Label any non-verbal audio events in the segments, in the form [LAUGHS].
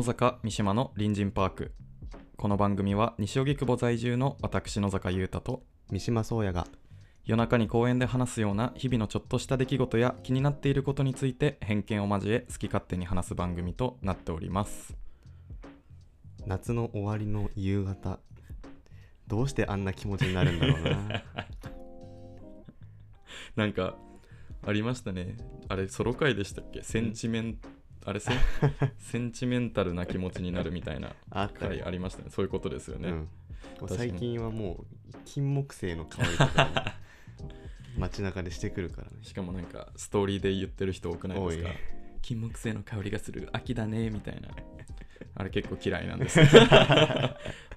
野坂三島の隣人パーク。この番組は西荻窪在住の私野坂優太と三島宗也が夜中に公園で話すような日々のちょっとした出来事や気になっていることについて偏見を交え好き勝手に話す番組となっております。夏の終わりの夕方。どうしてあんな気持ちになるんだろうな。[LAUGHS] なんかありましたね。あれソロ回でしたっけ？センチメン、あれセン [LAUGHS] センチメンタルな気持ちになるみたいなあった回ありましたね。そういうことですよね、うん、最近はもう金木犀の香りとか、ね、街中でしてくるからね。しかもなんかストーリーで言ってる人多くないですか？金木犀の香りがする秋だねみたいな。[LAUGHS] あれ結構嫌いなんです。[LAUGHS]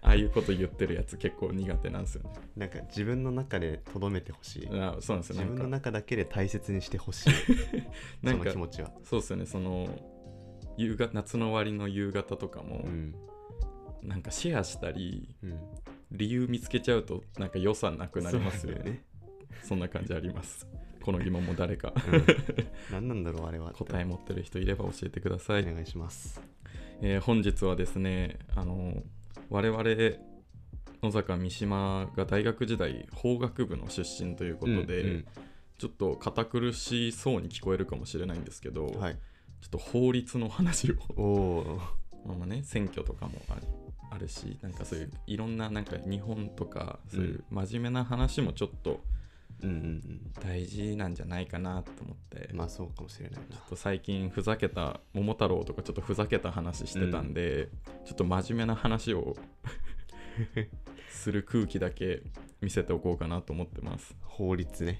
ああいうこと言ってるやつ結構苦手なんですよね。なんか自分の中でとどめてほしい。あそうなんですよ。自分の中だけで大切にしてほしい。なんかその気持ちは。そうですよね。その夕方夏の終わりの夕方とかも、うん。なんかシェアしたりうん。理由見つけちゃうとなんか予算なくなりますよね。そんな感じあります。この疑問も誰か。うん。[LAUGHS] 何なんだろうあれは答え持ってる人いれば教えてください。お願いします。えー本日はですねあの我々野坂三島が大学時代法学部の出身ということで、うんちょっと堅苦しそうに聞こえるかもしれないんですけど、うんはいちょっと法律の話を。まあまあね選挙とかもあるあるしなんかそういういろんななんか日本とかそういう真面目な話もちょっとうんうん大事なんじゃないかなと思って、うんまあそうかもしれないな。ちょっと最近ふざけた桃太郎とかちょっとふざけた話してたんで、ちょっと真面目な話を [LAUGHS] する空気だけ見せておこうかなと思ってます。法律ね。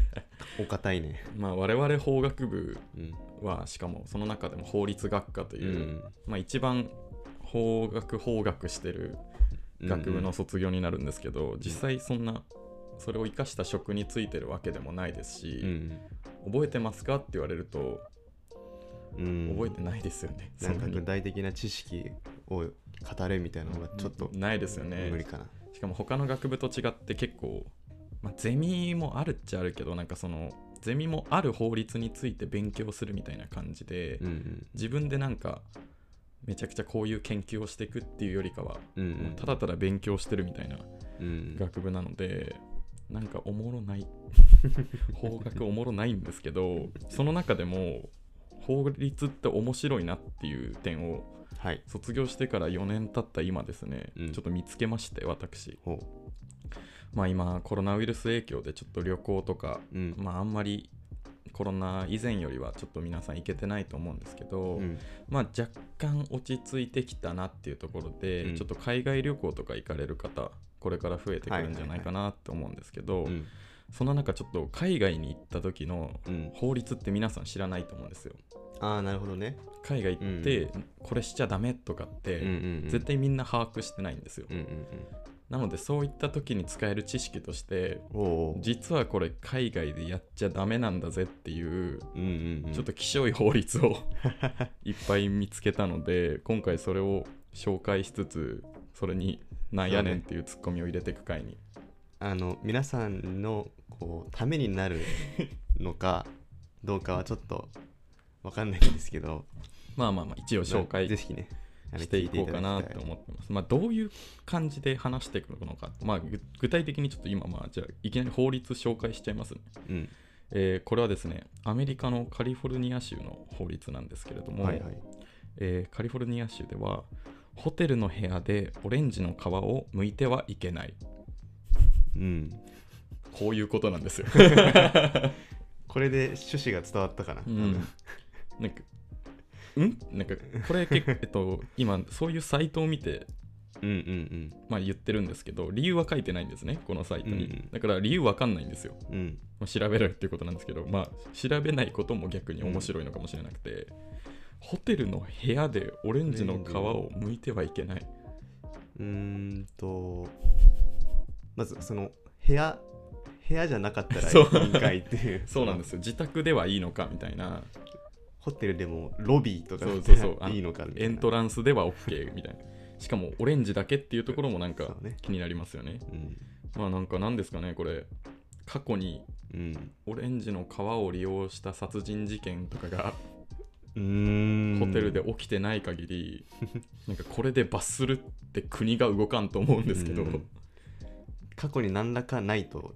[LAUGHS] お堅いね。まあ我々法学部うん。はしかもその中でも法律学科とういう、ん。まあ一番法学法学してる学部の卒業になるんですけど、実際そんなそれを生かした職についてるわけでもないですし、うん。覚えてますかって言われるとうん。覚えてないですよね、なんかそんなに。具体的な知識を語れみたいなのがちょっとないですよね。無理かな。しかも他の学部と違って結構、まあ、ゼミもあるっちゃあるけどなんかそのゼミもある法律について勉強するみたいな感じで、うん自分でなんかめちゃくちゃこういう研究をしていくっていうよりかは、うんうん。ただただ勉強してるみたいなうん学部なのでなんかおもろない [LAUGHS] 法学おもろないんですけどその中でも法律って面白いなっていう点をはい。卒業してから4年経った今ですね、うんちょっと見つけまして私ほまあ今コロナウイルス影響でちょっと旅行とか、う。うん。まああんまりコロナ以前よりはちょっと皆さん行けてないと思うんですけど、うんまあ若干落ち着いてきたなっていうところで、うんちょっと海外旅行とか行かれる方これから増えてくるんじゃないかなと思うんですけど、うんその中ちょっと海外に行った時のうん。法律って皆さん知らないと思うんですよああ、なるほどね。海外行って、これしちゃダメとかって。絶対みんな把握してないんですよ、なのでそういった時に使える知識として。実はこれ海外でやっちゃダメなんだぜっていう。ちょっときしょい法律を [LAUGHS] いっぱい見つけたので今回それを紹介しつつそれになんやねんっていうツッコミを入れていく回にあの、皆さんのこうためになるのかどうかはちょっとわかんないんですけど、まあまあまあ一応紹介ぜひね、していこうかなと思ってます。まあどういう感じで話していくのか、まあぐ具体的にちょっと今まあじゃあいきなり法律紹介しちゃいますね。うん。えーこれはですねアメリカのカリフォルニア州の法律なんですけれども、はいはい。えーカリフォルニア州ではホテルの部屋でオレンジの皮を剥いてはいけないうん。こういうことなんですよ。これで趣旨が伝わったかな？うん、なんかん？なんかこれ結構、[LAUGHS] えっと、今そういうサイトを見て、うんうんまあ、言ってるんですけど理由は書いてないんですねこのサイトに、うんうんだから理由わかんないんですよ、うん。うん。まあ、調べろよっていうことなんですけどまあ調べないことも逆に面白いのかもしれなくて、ホテルの部屋でオレンジの皮を剥いてはいけない、うーんとまずその部屋部屋じゃなかったらいいんかいっていう。[LAUGHS] そうなんですすよ。自宅ではいいのかみたいな。ホテルでもロビーとかそうそうそう。いいのかみたいな。エントランスでは OK みたいな。しかもオレンジだけっていうところもなんか気になりますよね。うん。まあなんか何ですかねこれ。過去にうん。オレンジの皮を利用した殺人事件とかがうーん。ホホテルで起きてない限り、[LAUGHS] なんかこれで罰するって国が動かんと思うんですけど、うん過去に何らかないと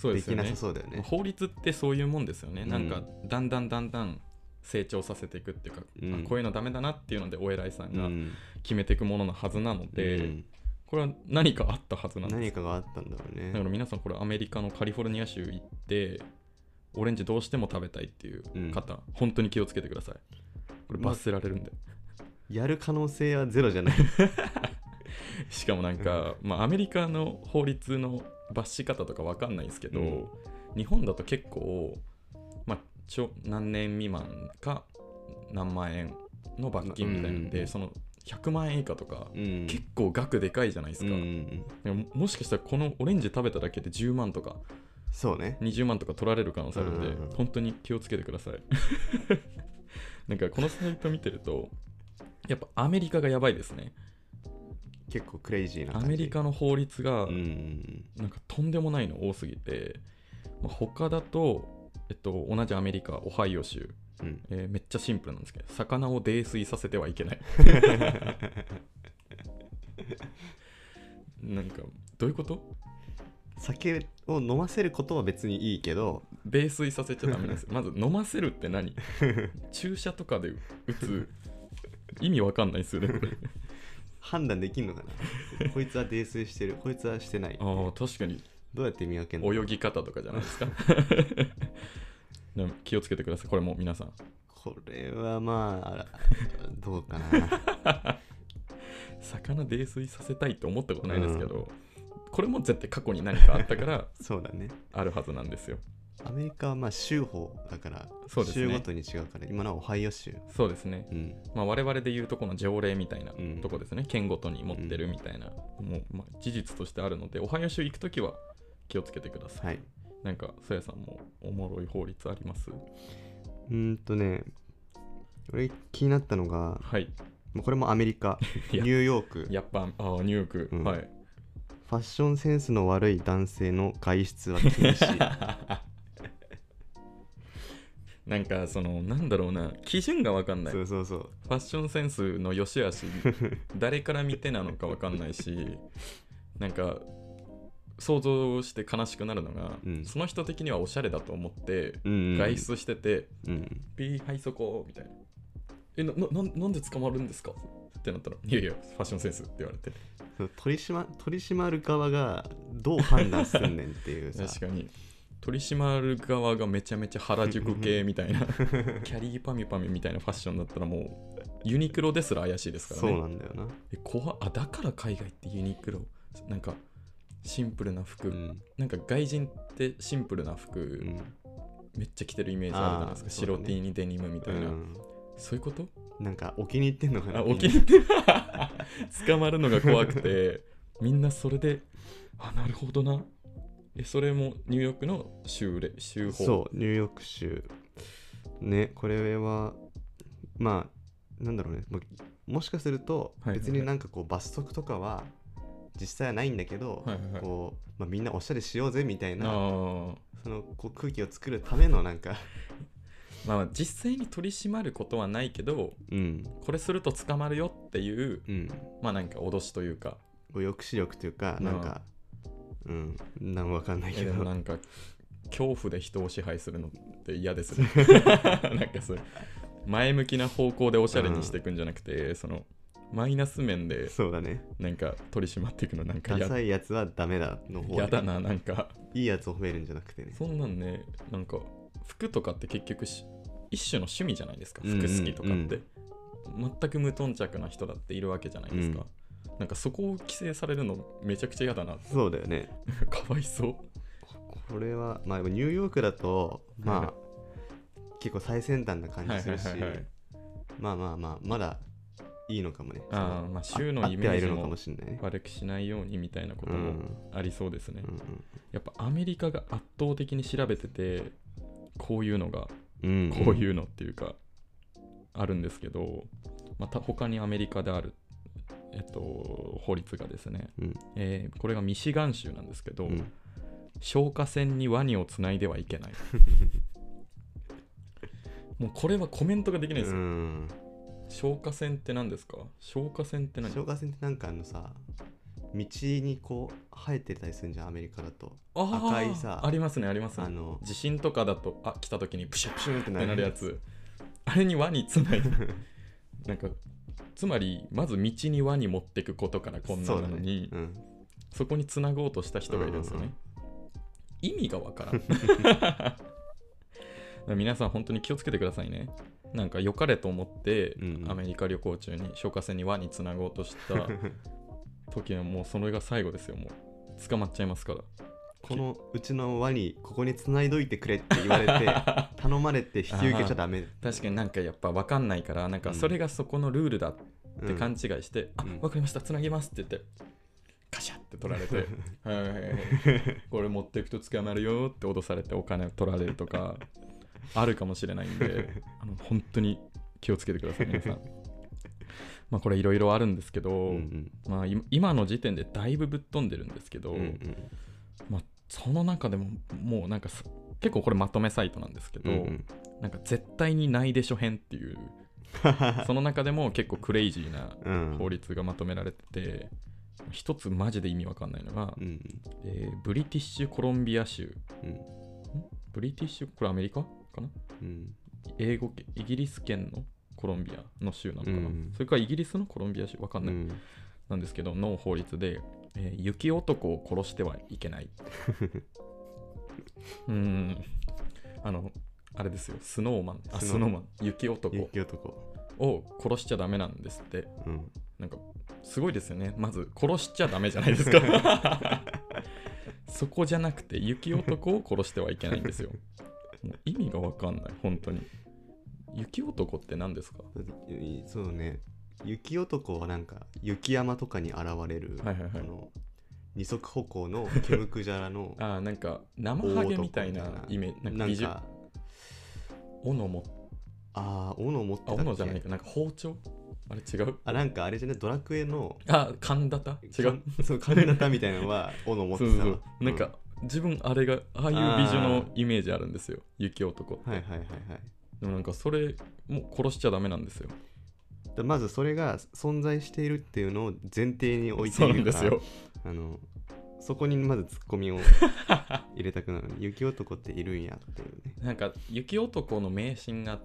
できなさそうだよね。法律ってそういうもんですよね、うん。なんかだんだんだんだん成長させていくっていうか、うん。あこういうのダメだなっていうのでお偉いさんがうん。決めていくもののはずなので、うん。これは何かあったはずなんです。何かがあったんだろうね。だから皆さんこれアメリカのカリフォルニア州行ってオレンジどうしても食べたいっていう方、本当に気をつけてください。これ罰せられるんで、やる可能性はゼロじゃない [LAUGHS] [LAUGHS] しかもなんか、まあ、アメリカの法律の罰し方とかわかんないんですけど、うん。日本だと結構、まあ、ちょ何年未満か何万円の罰金みたいなんで、うんその100万円以下とか、うん。結構額でかいじゃないですか、うんでももしかしたらこのオレンジ食べただけで10万とかそうね。20万とか取られる可能性あるんで、うん。本当に気をつけてください。[LAUGHS] なんかこのサイト見てるとやっぱアメリカがやばいですね結構クレイジーな感じ。アメリカの法律がなんかとんでもないの多すぎて、まあ、他だと、えっと、同じアメリカオハイオ州、うん。えーめっちゃシンプルなんですけど魚を泥酔させてはいけない。[LAUGHS] なんかどういうこと？酒を飲ませることは別にいいけど泥酔させちゃダメです。よ [LAUGHS] まず飲ませるって何？[LAUGHS] 注射とかで打つ？意味わかんないですよねこれ判断できんのかな？[LAUGHS] こいつは泥酔してる。こいつはしてないああ確かに。どうやって見分けるの？泳ぎ方とかじゃないですか？[LAUGHS] でも気をつけてください。これも皆さん。これはまあどうかな。[LAUGHS] 魚泥酔させたいと思ったことないですけど、これも絶対過去に何かあったからそうだね。あるはずなんですよアメリカはまあ州法だからそうですね。州ごとに違うから今のはオハイオ州。そうですね、うん。まあ、我々で言うとこの条例みたいなうん。とこですね、県ごとに持ってるみたいな、もう、まあ、事実としてあるのでオハイオ州行くときは気をつけてください、はい。なんかそやさんもおもろい法律あります？うーんとね俺気になったのがはい。まあこれもアメリカ。[LAUGHS] ニューヨーク。やっぱあーニューヨーク、うん。はい。ファッションセンスの悪い男性の外出は禁止 [LAUGHS] なんかそのなんだろうな基準が分かんない。フそうそうそう。ァッションセンスの良し悪し [LAUGHS] 誰から見てなのか分かんないしなんか想像して悲しくなるのが、うん。その人的にはおしゃれだと思ってうんうん。外出しててうん「ピーはいそこ」みたいな「えなななんなんで捕まるんですか?」ってなったら「いやいやファッションセンス」って言われて。取り締ま取り締まる側がどう判断すんねんっていうさ。[LAUGHS] 確かに取り締まる側がめちゃめちゃ原宿系みたいなキャリーパミュパミュみたいなファッションだったらもうユニクロですら怪しいですからそうねなんだよな。え怖っ。あだから海外ってユニクロなんかシンプルな服、うん。なんか外人ってシンプルな服、うん。めっちゃ着てるイメージあるじゃないですか、白 T にデニムみたいな、うん。そういうこと？なんかお気に入ってんのかなあみんな起きにって [LAUGHS] 捕まるのが怖くて。みんなそれであなるほどなえそれもニューヨークの州例州法。そうニューヨーク州。ねこれはまあなんだろうね。ももしかするとはいはいはい。別になんかこう罰則とかは実際はないんだけど、はいはいはい。こうまあ、みんなおしゃれしようぜみたいあなー。そのこう空気を作るためのなんか。[LAUGHS] まあ実際に取り締まることはないけどうん。これすると捕まるよっていううん。まあなんか脅しというか。こう抑止力というかなんかうん。なんわかんないえけど。でもなんか恐怖で人を支配するのって嫌ですね。[LAUGHS] なんかそう前向きな方向でおしゃれにしていくんじゃなくて、そのマイナス面でそうだね。なんか取り締まっていくのなんかやダサいやつはダメだの方やだななんか。いいやつを褒めるんじゃなくてね。そんなんねなんか服とかって結局し一種の趣味じゃないですか。うんうん。服好きとかって、全く無頓着な人だっているわけじゃないですか、なんかそこを規制されるのめちゃくちゃ嫌だな。そうだよね。[LAUGHS] かわいそう。これはまあニューヨークだとまあ、はい結構最先端な感じするし、はいはいはいはい。まあまあまあまだいいのかもね。あーまあ州のあイメージも悪くしないようにみたいなこともうんありそうですね、うんやっぱアメリカが圧倒的に調べててこういうのがうんこういうのっていうか、あるんですけどまた他にアメリカであるえっと法律がですね、うん。えーこれがミシガン州なんですけど、うん。消火栓にワニをつないではいけない。[LAUGHS] もうこれはコメントができないですよ、うん。消火栓って何ですか？消火栓って何？消火栓ってなんかあのさ道にこう生えてたりするんじゃんアメリカだと。あー赤いさありますねあります。ねあの地震とかだとあ来た時にプシュップシュンって [LAUGHS] なるやつ。あれに輪につないで。[LAUGHS] なんかつまりまず道に輪に持ってくことからこんなのにそ,、うんこにつなごうとした人がいるんですよね、意味がわからん。[LAUGHS] [LAUGHS] 皆さん本当に気をつけてくださいね。なんか良かれと思って、アメリカ旅行中に消火栓に輪につなごうとした時はもうそれが最後ですよもう捕まっちゃいますからこのうちの輪にここに繋いどいてくれって言われて [LAUGHS] 頼まれて引き受けちゃダメ。[LAUGHS] 確かになんかやっぱ分かんないからなんかそれがそこのルールだって勘違いして、あうん。分かりましたつなぎますって言ってカシャって取られてはいはいはい。[LAUGHS] これ持っていくと捕まるよって脅されてお金取られるとかあるかもしれないんであの本当に気をつけてください皆さん。まあこれいろいろあるんですけど、うんうん。まあ今今の時点でだいぶぶっ飛んでるんですけど、うんうん。まあその中でももうなんかさ結構これまとめサイトなんですけど、うんうん。なんか絶対にないでしょ編っていう [LAUGHS] その中でも結構クレイジーなうん。法律がまとめられてて一つマジで意味わかんないのが、うん。えーブリティッシュコロンビア州。うん。ブリティッシュこれアメリカ？かな？うん。英語圏イギリス圏のコロンビアの州なのかな、うん。それからイギリスのコロンビア州？わかんない、うん。なんですけどの法律で、えー雪男を殺してはいけない。[LAUGHS] うん。あのあれですよ。スノーマン。あスノー。マン。雪男。雪男。を殺しちゃダメなんですって。うん。なんかすごいですよね。まず殺しちゃダメじゃないですか。[LAUGHS] そこじゃなくて雪男を殺してはいけないんですよ。もう意味がわかんない。本当に。雪男って何ですか？いそうね雪男はなんか雪山とかに現れる、はいはいはい。あの二足歩行の毛むくじゃらの [LAUGHS] あーなんか生ハゲみたいなイメージなんか斧もああ斧持ってたっけ？あ斧じゃないか。なんか包丁？あれ違う？あなんかあれじゃねドラクエのあ神田違う？そう神田みたいなのは斧持っそうそうそう。なんか、自分あれがああいう美女のイメージあるんですよ。雪男うんはいはいはいはい。でもなんかそれもう殺しちゃダメなんですよでまずそれが存在しているっていうのを前提に置いてそういるからなんですよ。あのそこにまずツッコミを [LAUGHS] 入れたくなる。雪男っているんやっていうね。なんか雪男の迷信が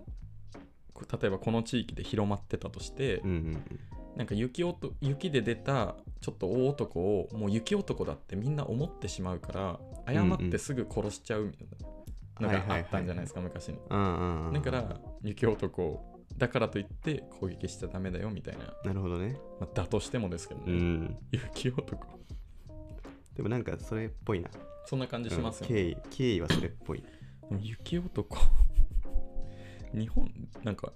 こ例えばこの地域で広まってたとして、うんうんなんか雪男雪で出たちょっと大男をもう雪男だってみんな思ってしまうから誤ってすぐ殺しちゃうみたいなのがあったんじゃないですか昔に。うんうんうんだから雪男だからといって攻撃しちゃダメだよみたいな、なるほどね。まあ、だとしてもですけどね、うん。雪男でもなんかそれっぽいな。そんな感じしますよね、経緯経緯はそれっぽい。雪男。日本なんか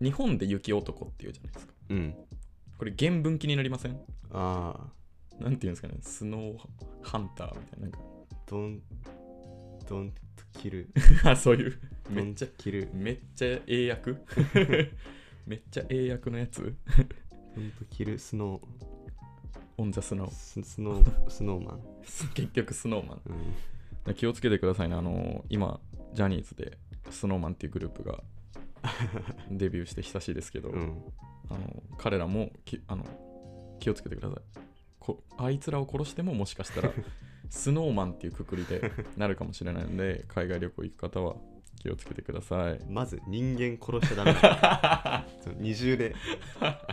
日本で雪男っていうじゃないですか。うん。これ原文気になりません？ああ。なんていうんですかね。スノーハンターみたいななんか。ドンドンとキル。[LAUGHS] あそういうめっちゃキルめっちゃ英訳？[LAUGHS] めっちゃ英訳のやつ？ドンとキルスノオンザスノー。ーススノー [LAUGHS] スノーマン。結局スノーマン。うん。気をつけてくださいね。あの今ジャニーズでスノーマンっていうグループが [LAUGHS] デビューして久しいですけど、うん。あの彼らもきあの気をつけてください。こあいつらを殺してももしかしたらスノーマンっていうくくりでなるかもしれないので海外旅行行く方は気をつけてください。まず人間殺しちゃダメ。[LAUGHS] 二重で。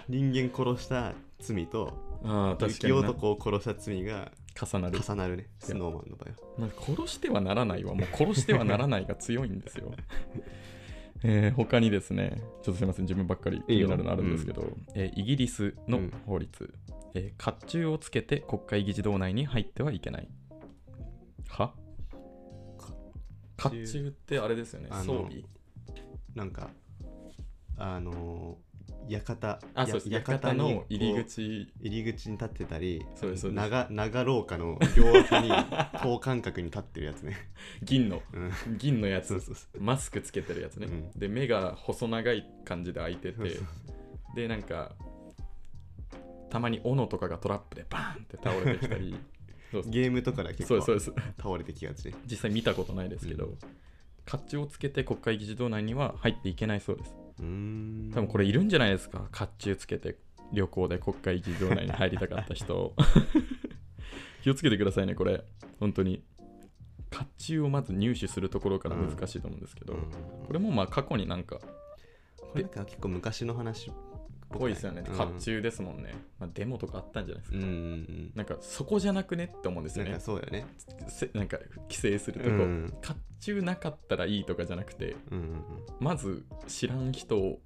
人間殺した罪とああ雪男を殺した罪が重なる。重なるね。スノーマンの場合は。殺してはならないはもう殺してはならないが強いんですよ。[LAUGHS] えー他にですね、ちょっとすみません、自分ばっかり気になるのあるんですけど、えーイギリスの法律、えー甲冑をつけて国会議事堂内に入ってはいけない。は？甲冑ってあれですよね、装備？なんかあのー館あ、そう館の入り口、入り口に立ってたりそうです長長廊下の両脇に [LAUGHS] 等間隔に立ってるやつね、銀の、うん、銀のやつ。マスクつけてるやつね。うん。で、目が細長い感じで開いててでなんかたまに斧とかがトラップでバーンって倒れてきたりゲームとかで結構倒れてきがちで、実際見たことないですけど、うん。甲冑をつけて国会議事堂内には入っていけないそうです。うーん。多分これいるんじゃないですか？甲冑つけて旅行で国会議場内に入りたかった人。[LAUGHS] 気をつけてくださいねこれ。本当に。甲冑をまず入手するところから難しいと思うんですけど、うん。これもまあ過去になんかこれなんか結構昔の話っぽいですよね。うん。甲冑ですもんね、まあ、デモとかあったんじゃないですか、うんなんかそこじゃなくねって思うんですよね。なんかそうよね。せなんか規制するとこ、うん。甲冑なかったらいいとかじゃなくてうんうんまず知らん人を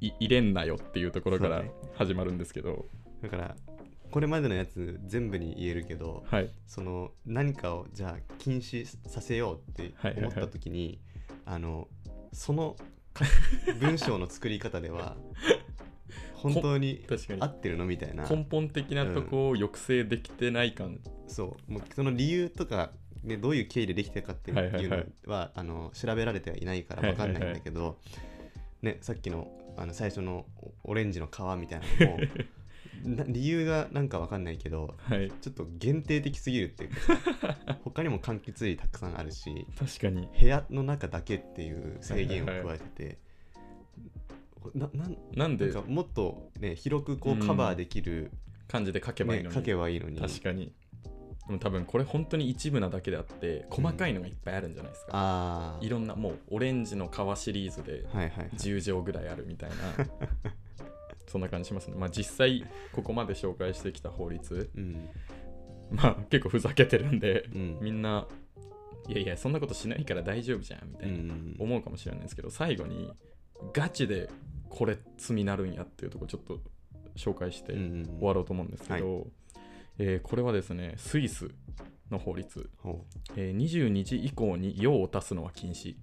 い [LAUGHS] 入れんなよっていうところから始まるんですけど、だからこれまでのやつ全部に言えるけどはい。その何かをじゃあ禁止させようってはいはいはい。思った時にあのそのか文章の作り方では [LAUGHS] 本当に合ってるのみたいな。根本的なとこを抑制できてない感、そう。もうその理由とか、ね、どういう経緯でできてるかっていうのはあの調べられてはいないから分かんないんだけど、ね、さっきのあの最初のオレンジの皮みたいなのもな [LAUGHS] 理由がなんか分かんないけどはい。ちょっと限定的すぎるっていうか [LAUGHS] 他にも柑橘類たくさんあるし確かに。部屋の中だけっていう制限を加えてて、ななんなんで？なんかもっと、ね、広くこうカバーできる、漢字で書けばいいねのに、書けばいいのに。確かに。でも多分これ本当に一部なだけであって細かいのがいっぱいあるんじゃないですか、ああいろんなもうオレンジの皮シリーズではいはいはい。10錠ぐらいあるみたいな [LAUGHS] そんな感じしますね。まあ実際ここまで紹介してきた法律。うん。まあ結構ふざけてるんでうん。みんないやいやそんなことしないから大丈夫じゃんみたいな、うん。思うかもしれないですけど最後にガチでこれ罪なるんやっていうところちょっと紹介してうん終わろうと思うんですけど、えーこれはですねスイスの法律、ほえー22時以降に用を足すのは禁止。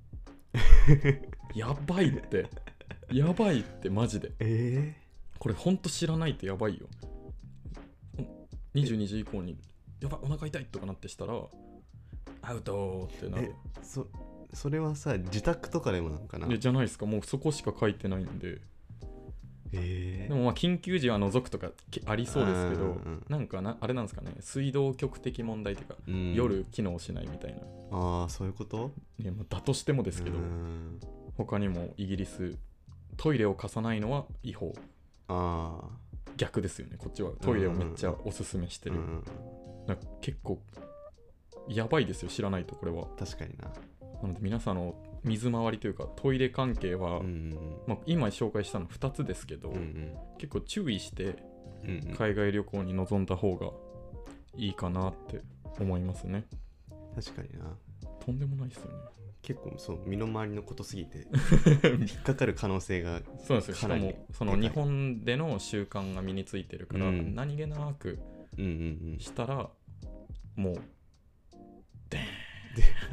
[LAUGHS] やばいって。やばいってマジで。うえこれほんと知らないってやばいよ。ほん22時以降にやばいお腹痛いとかなってしたらアウトってなえるそそれはさ自宅とかでもなんかな？でじゃないですか。もうそこしか書いてないんで。えでもまあ緊急時は除くとかけありそうですけどなんかなあれなんですかね。水道局的問題というか、うん。夜機能しないみたいな。ああそういうこと？いやまあだとしてもですけど、うん。他にもイギリストイレを貸さないのは違法逆ですよね。こっちは。トイレをめっちゃおすすめしてる、うんなんか結構やばいですよ。知らないとこれは。確かにな。なので皆さんの水回りというかトイレ関係は、うんまあ、今紹介したの2つですけど、うんうん。結構注意してうんうん。海外旅行に臨んだ方がいいかなって思いますね。確かにな。とんでもないですよね結構そう身の回りのことすぎて [LAUGHS] 引っかかる可能性がそうですよ。しかもその日本での習慣が身についてるから、うん。何気なくうんうんうん。したらもう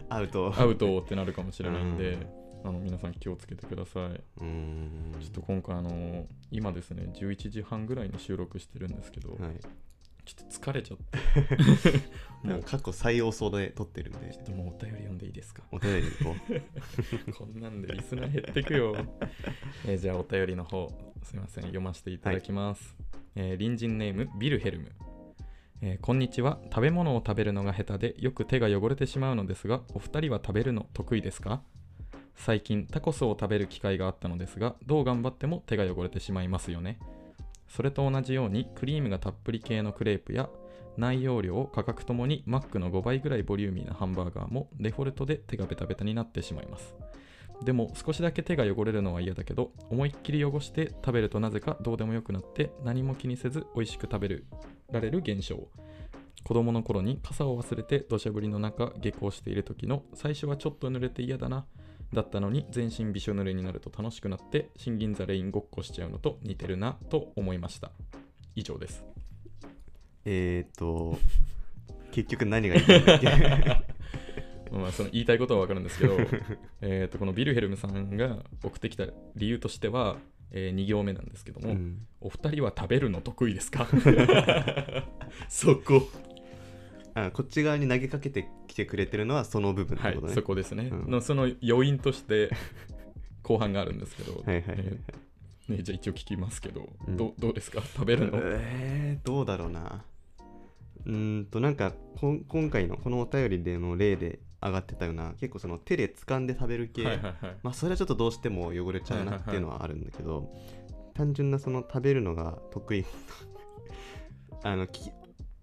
アウト。アウトってなるかもしれないんで、うん。あの皆さん気をつけてください。うん。ちょっと今回あの今ですね11時半ぐらいに収録してるんですけど、はいちょっと疲れちゃって [LAUGHS] もうなんか過去最遅で撮ってるんでちょっともうお便り読んでいいですか？お便りに行こ [LAUGHS] こんなんでリスナー減ってくよ。[LAUGHS] えーじゃあお便りの方、すいません、読ませていただきます。えー隣人ネーム、ビルヘルム。えーこんにちは。食べ物を食べるのが下手でよく手が汚れてしまうのですが、お二人は食べるの得意ですか？最近タコスを食べる機会があったのですが、どう頑張っても手が汚れてしまいますよね。それと同じようにクリームがたっぷり系のクレープや内容量価格ともにマックの5倍ぐらいボリューミーなハンバーガーもデフォルトで手がベタベタになってしまいます。でも少しだけ手が汚れるのは嫌だけど思いっきり汚して食べるとなぜかどうでもよくなって何も気にせず美味しく食べるられる現象。子供の頃に傘を忘れて土砂降りの中下校している時の最初はちょっと濡れて嫌だな。だったのに全身びしょ濡れになると楽しくなって新銀座レインごっこしちゃうのと似てるなと思いました。以上です。うえーっと [LAUGHS] 結局何が言いたいんだっけ？[LAUGHS] まあその言いたいことは分かるんですけど [LAUGHS] えーとこのビルヘルムさんが送ってきた理由としては、え2行目なんですけども、うん。お二人は食べるの得意ですか？そこあこっち側に投げかけてきてくれてるのはその部分ってはいことね、そこですね、うん。のその要因として [LAUGHS] 後半があるんですけど、はいはいね、じゃあ一応聞きますけど、うん。どどうですか？食べるの、えー、どうだろうな。うーんとなんかこん今回のこのお便りでの例で上がってたような結構その手で掴んで食べる系、はいはいはい。まあそれはちょっとどうしても汚れちゃうなっていうのはあるんだけど、単純なその食べるのが得意 [LAUGHS] あのき [LAUGHS]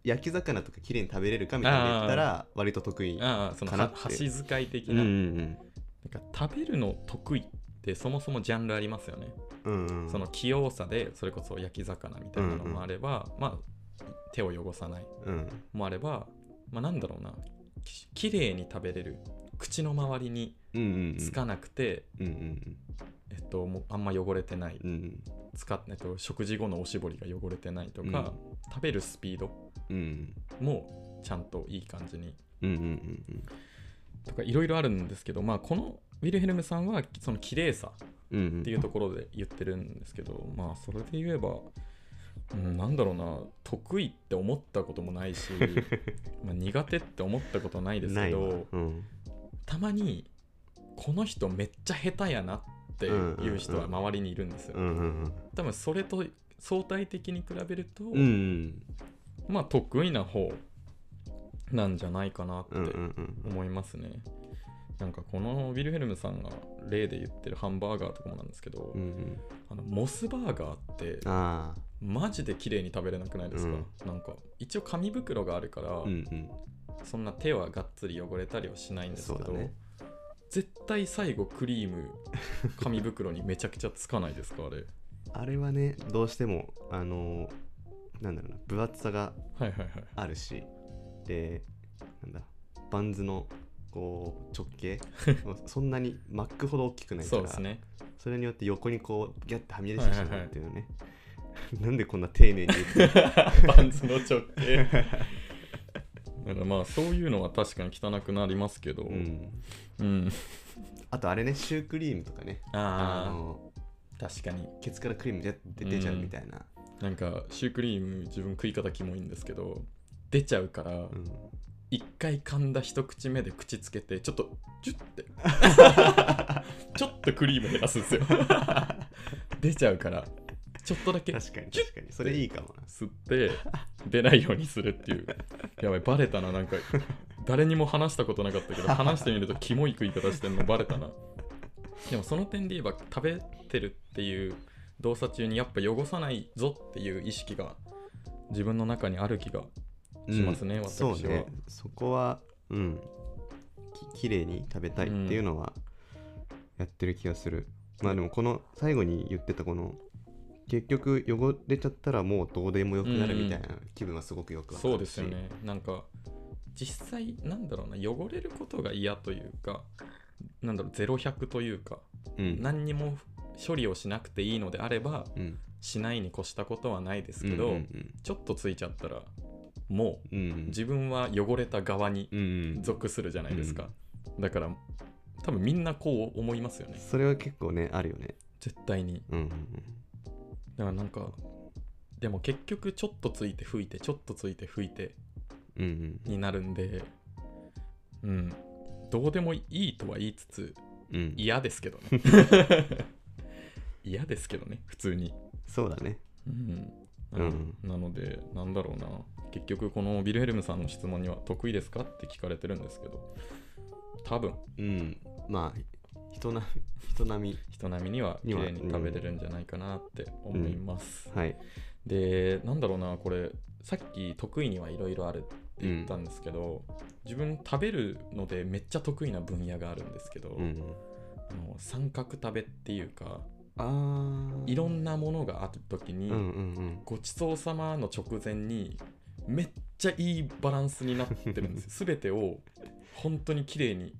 焼き魚とか綺麗に食べれるかみたいなのでたら割と得意かなって。は箸使い的うんうな,、ん。なんか食べるの得意ってそもそもジャンルありますよね、うんうん。うんその器用さでそれこそ焼き魚みたいなのもあれば、まあ手を汚さないうん。もあればまあなんだろうな。き綺麗に食べれる口の周りにうんうんうん。つかなくて、うんうんえっと、もうあんま汚れてない、うんうん。使っえっと、食事後のおしぼりが汚れてないとか、食べるスピードうんもちゃんといい感じに。うんうんうんとかいろいろあるんですけど、まあ、このウィルヘルムさんはその綺麗さうんうん。っていうところで言ってるんですけど、まあそれで言えば、うん、なんだろうな得意って思ったこともないし [LAUGHS] まあ苦手って思ったことないですけどうんたまにこの人めっちゃ下手やなっていう人は周りにいるんですよ、うんうん多分それと相対的に比べると、うんうん。まあ得意な方なんじゃないかなってうんうんうん。思いますね、なんかこのウィルヘルムさんが例で言ってるハンバーガーとかもなんですけど、うんうん。あのモスバーガーってマジで綺麗に食べれなくないですか、なんか一応紙袋があるから、うんうんそんな手はがっつり汚れたりはしないんですけど、ね。絶対最後クリーム [LAUGHS] 紙袋にめちゃくちゃつかないですかあれ。あれはねどうしてもあのーなんだろうな分厚さがはいはいはい。あるしでなんだバンズのこう直径？[LAUGHS] そんなにマックほど大きくないからそうですね。それによって横にこうギャッてはみ出してしまうっていうね、[LAUGHS] なんでこんな丁寧にバンズの直径だからまあそういうのは確かに汚くなりますけど、ううん。ん、あとあれねシュークリームとかね。ああ確かに。ケツからクリームジャッて出ちゃうみたいな、なんかシュークリーム自分食い方キモいんですけど出ちゃうからうん。一回噛んだ一口目で口つけてちょっとジュッて。[LAUGHS] ちょっとクリーム減らすんですよ。[LAUGHS] 出ちゃうからちょっとだけ確かに確かに。それいいかもな。吸って出ないようにするっていうやばいバレたな。なんか誰にも話したことなかったけど [LAUGHS] 話してみるとキモい食い方してんのバレたな。でもその点で言えば食べてるっていう動作中にやっぱ汚さないぞっていう意識が自分の中にある気がしますね、私は。そうね。そこはうん。ききれいに食べたいっていうのはやってる気がする、まあでもこの最後に言ってたこの結局汚れちゃったらもうどうでもよくなるみたいな気分はすごくよくわかるし。そうですよね。なんか実際なんだろうな汚れることが嫌というかなんだろう0100というかうん。何にも処理をしなくていいのであればうん。しないに越したことはないですけど、うんうんちょっとついちゃったらもうんううん。自分は汚れた側にうんうん。属するじゃないですか、だから多分みんなこう思いますよね。それは結構ねあるよね。絶対に。うんうんだからなんかでも結局ちょっとついて吹いてちょっとついて吹いてうんうんになるんでうん。どうでもいいとは言いつつうんうん。嫌ですけどね。[LAUGHS] 嫌ですけどね普通に。そうだね。うん。うん。なのでなんだろうな。結局このビルヘルムさんの質問には得意ですかって聞かれてるんですけど多分。うん。まあ人な人並み。人並みには綺麗に食べれるんじゃないかなって思います、はい。でなんだろうなこれさっき得意にはいろいろあるって言ったんですけど、自分食べるのでめっちゃ得意な分野があるんですけど、うん。あの三角食べっていうかいろんなものがある時に、うんうんうん。ごちそうさまの直前にめっちゃいいバランスになってるんですよ。[LAUGHS] すべてを本当に綺麗に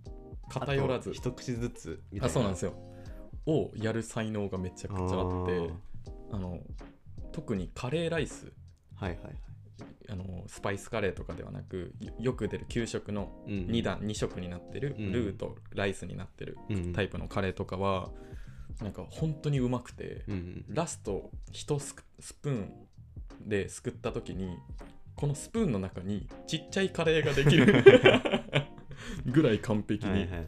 偏らず。一口ずつみたいな。あそうなんですよ。をやる才能がめちゃくちゃあってあの特にカレーライス。はいはいはい。あのスパイスカレーとかではなくよよく出る給食のうん2段2色になってるうん。ルーとライスになってるうんタイプのカレーとかはなんか本当にうまくてうんラスト1ススプーンですくった時にこのスプーンの中にちっちゃいカレーができる [LAUGHS] [LAUGHS] ぐらい完璧に。はいはいはい。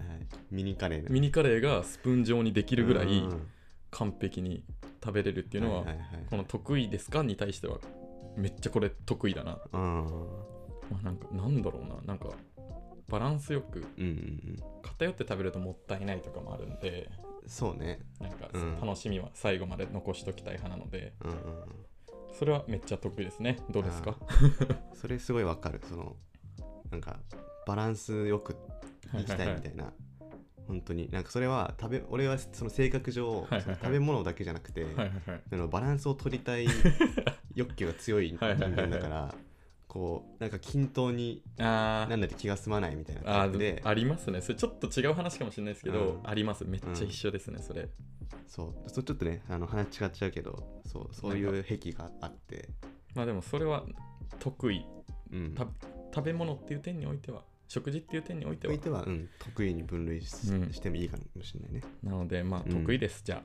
ミニカレーね。ミニカレーがスプーン状にできるぐらいうん。完璧に食べれるっていうのはこの得意ですか？に対してはめっちゃこれ得意だな。あまあ、なんかなんだろうな。なんかバランスよく偏って食べるともったいないとかもあるんでうんそうね。なんかうん。楽しみは最後まで残しときたい派なので、うんうんうん。それはめっちゃ得意ですね。どうですか？それすごいわかる。そのなんかバランスよくいきたいみたいな。本当に。なんかそれは食べ俺はその性格上、その食べ物だけじゃなくて、そのバランスを取りたい欲求が強い人間だからこうなんか均等になんだって気が済まないみたいなタイプで。ありますね。それちょっと違う話かもしれないですけど、うん。あります。めっちゃ一緒ですね、それ。そう。そうちょっとねあの話違っちゃうけどそうそういう癖があって、まあでもそれは得意。うん、た食べ物っていう点においては食事っていう点においては。ては、うん、得意に分類し,、てもいいかもしれないね。なのでまあうん得意です、じゃ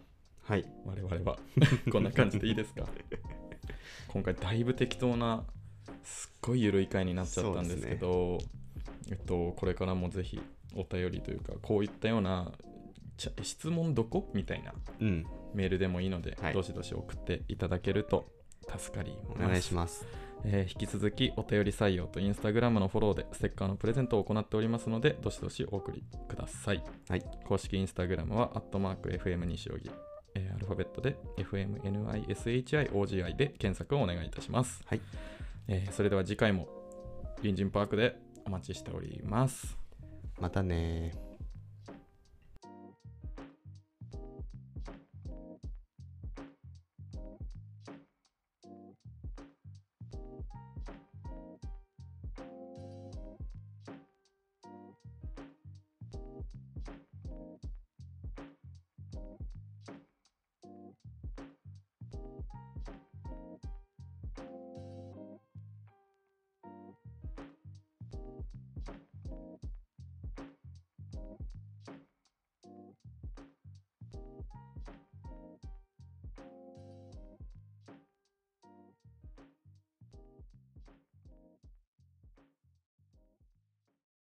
あはい。我々は。[LAUGHS] こんな感じでいいですか？[LAUGHS] 今回だいぶ適当なすっごい緩い回になっちゃったんですけどえっとこれからもぜひお便りというかこういったような質問どこ？みたいなうん。メールでもいいので、はい。どしどし送っていただけると助かりおます。願いしますえー引き続きお便り採用とインスタグラムのフォローでステッカーのプレゼントを行っておりますのでどしどしお送りください、はい。公式インスタグラムはアットマーク FM 西荻、えーアルファベットで FMNISHIOGI で検索をお願いいたします、はい。えーそれでは次回も隣人パークでお待ちしております。またね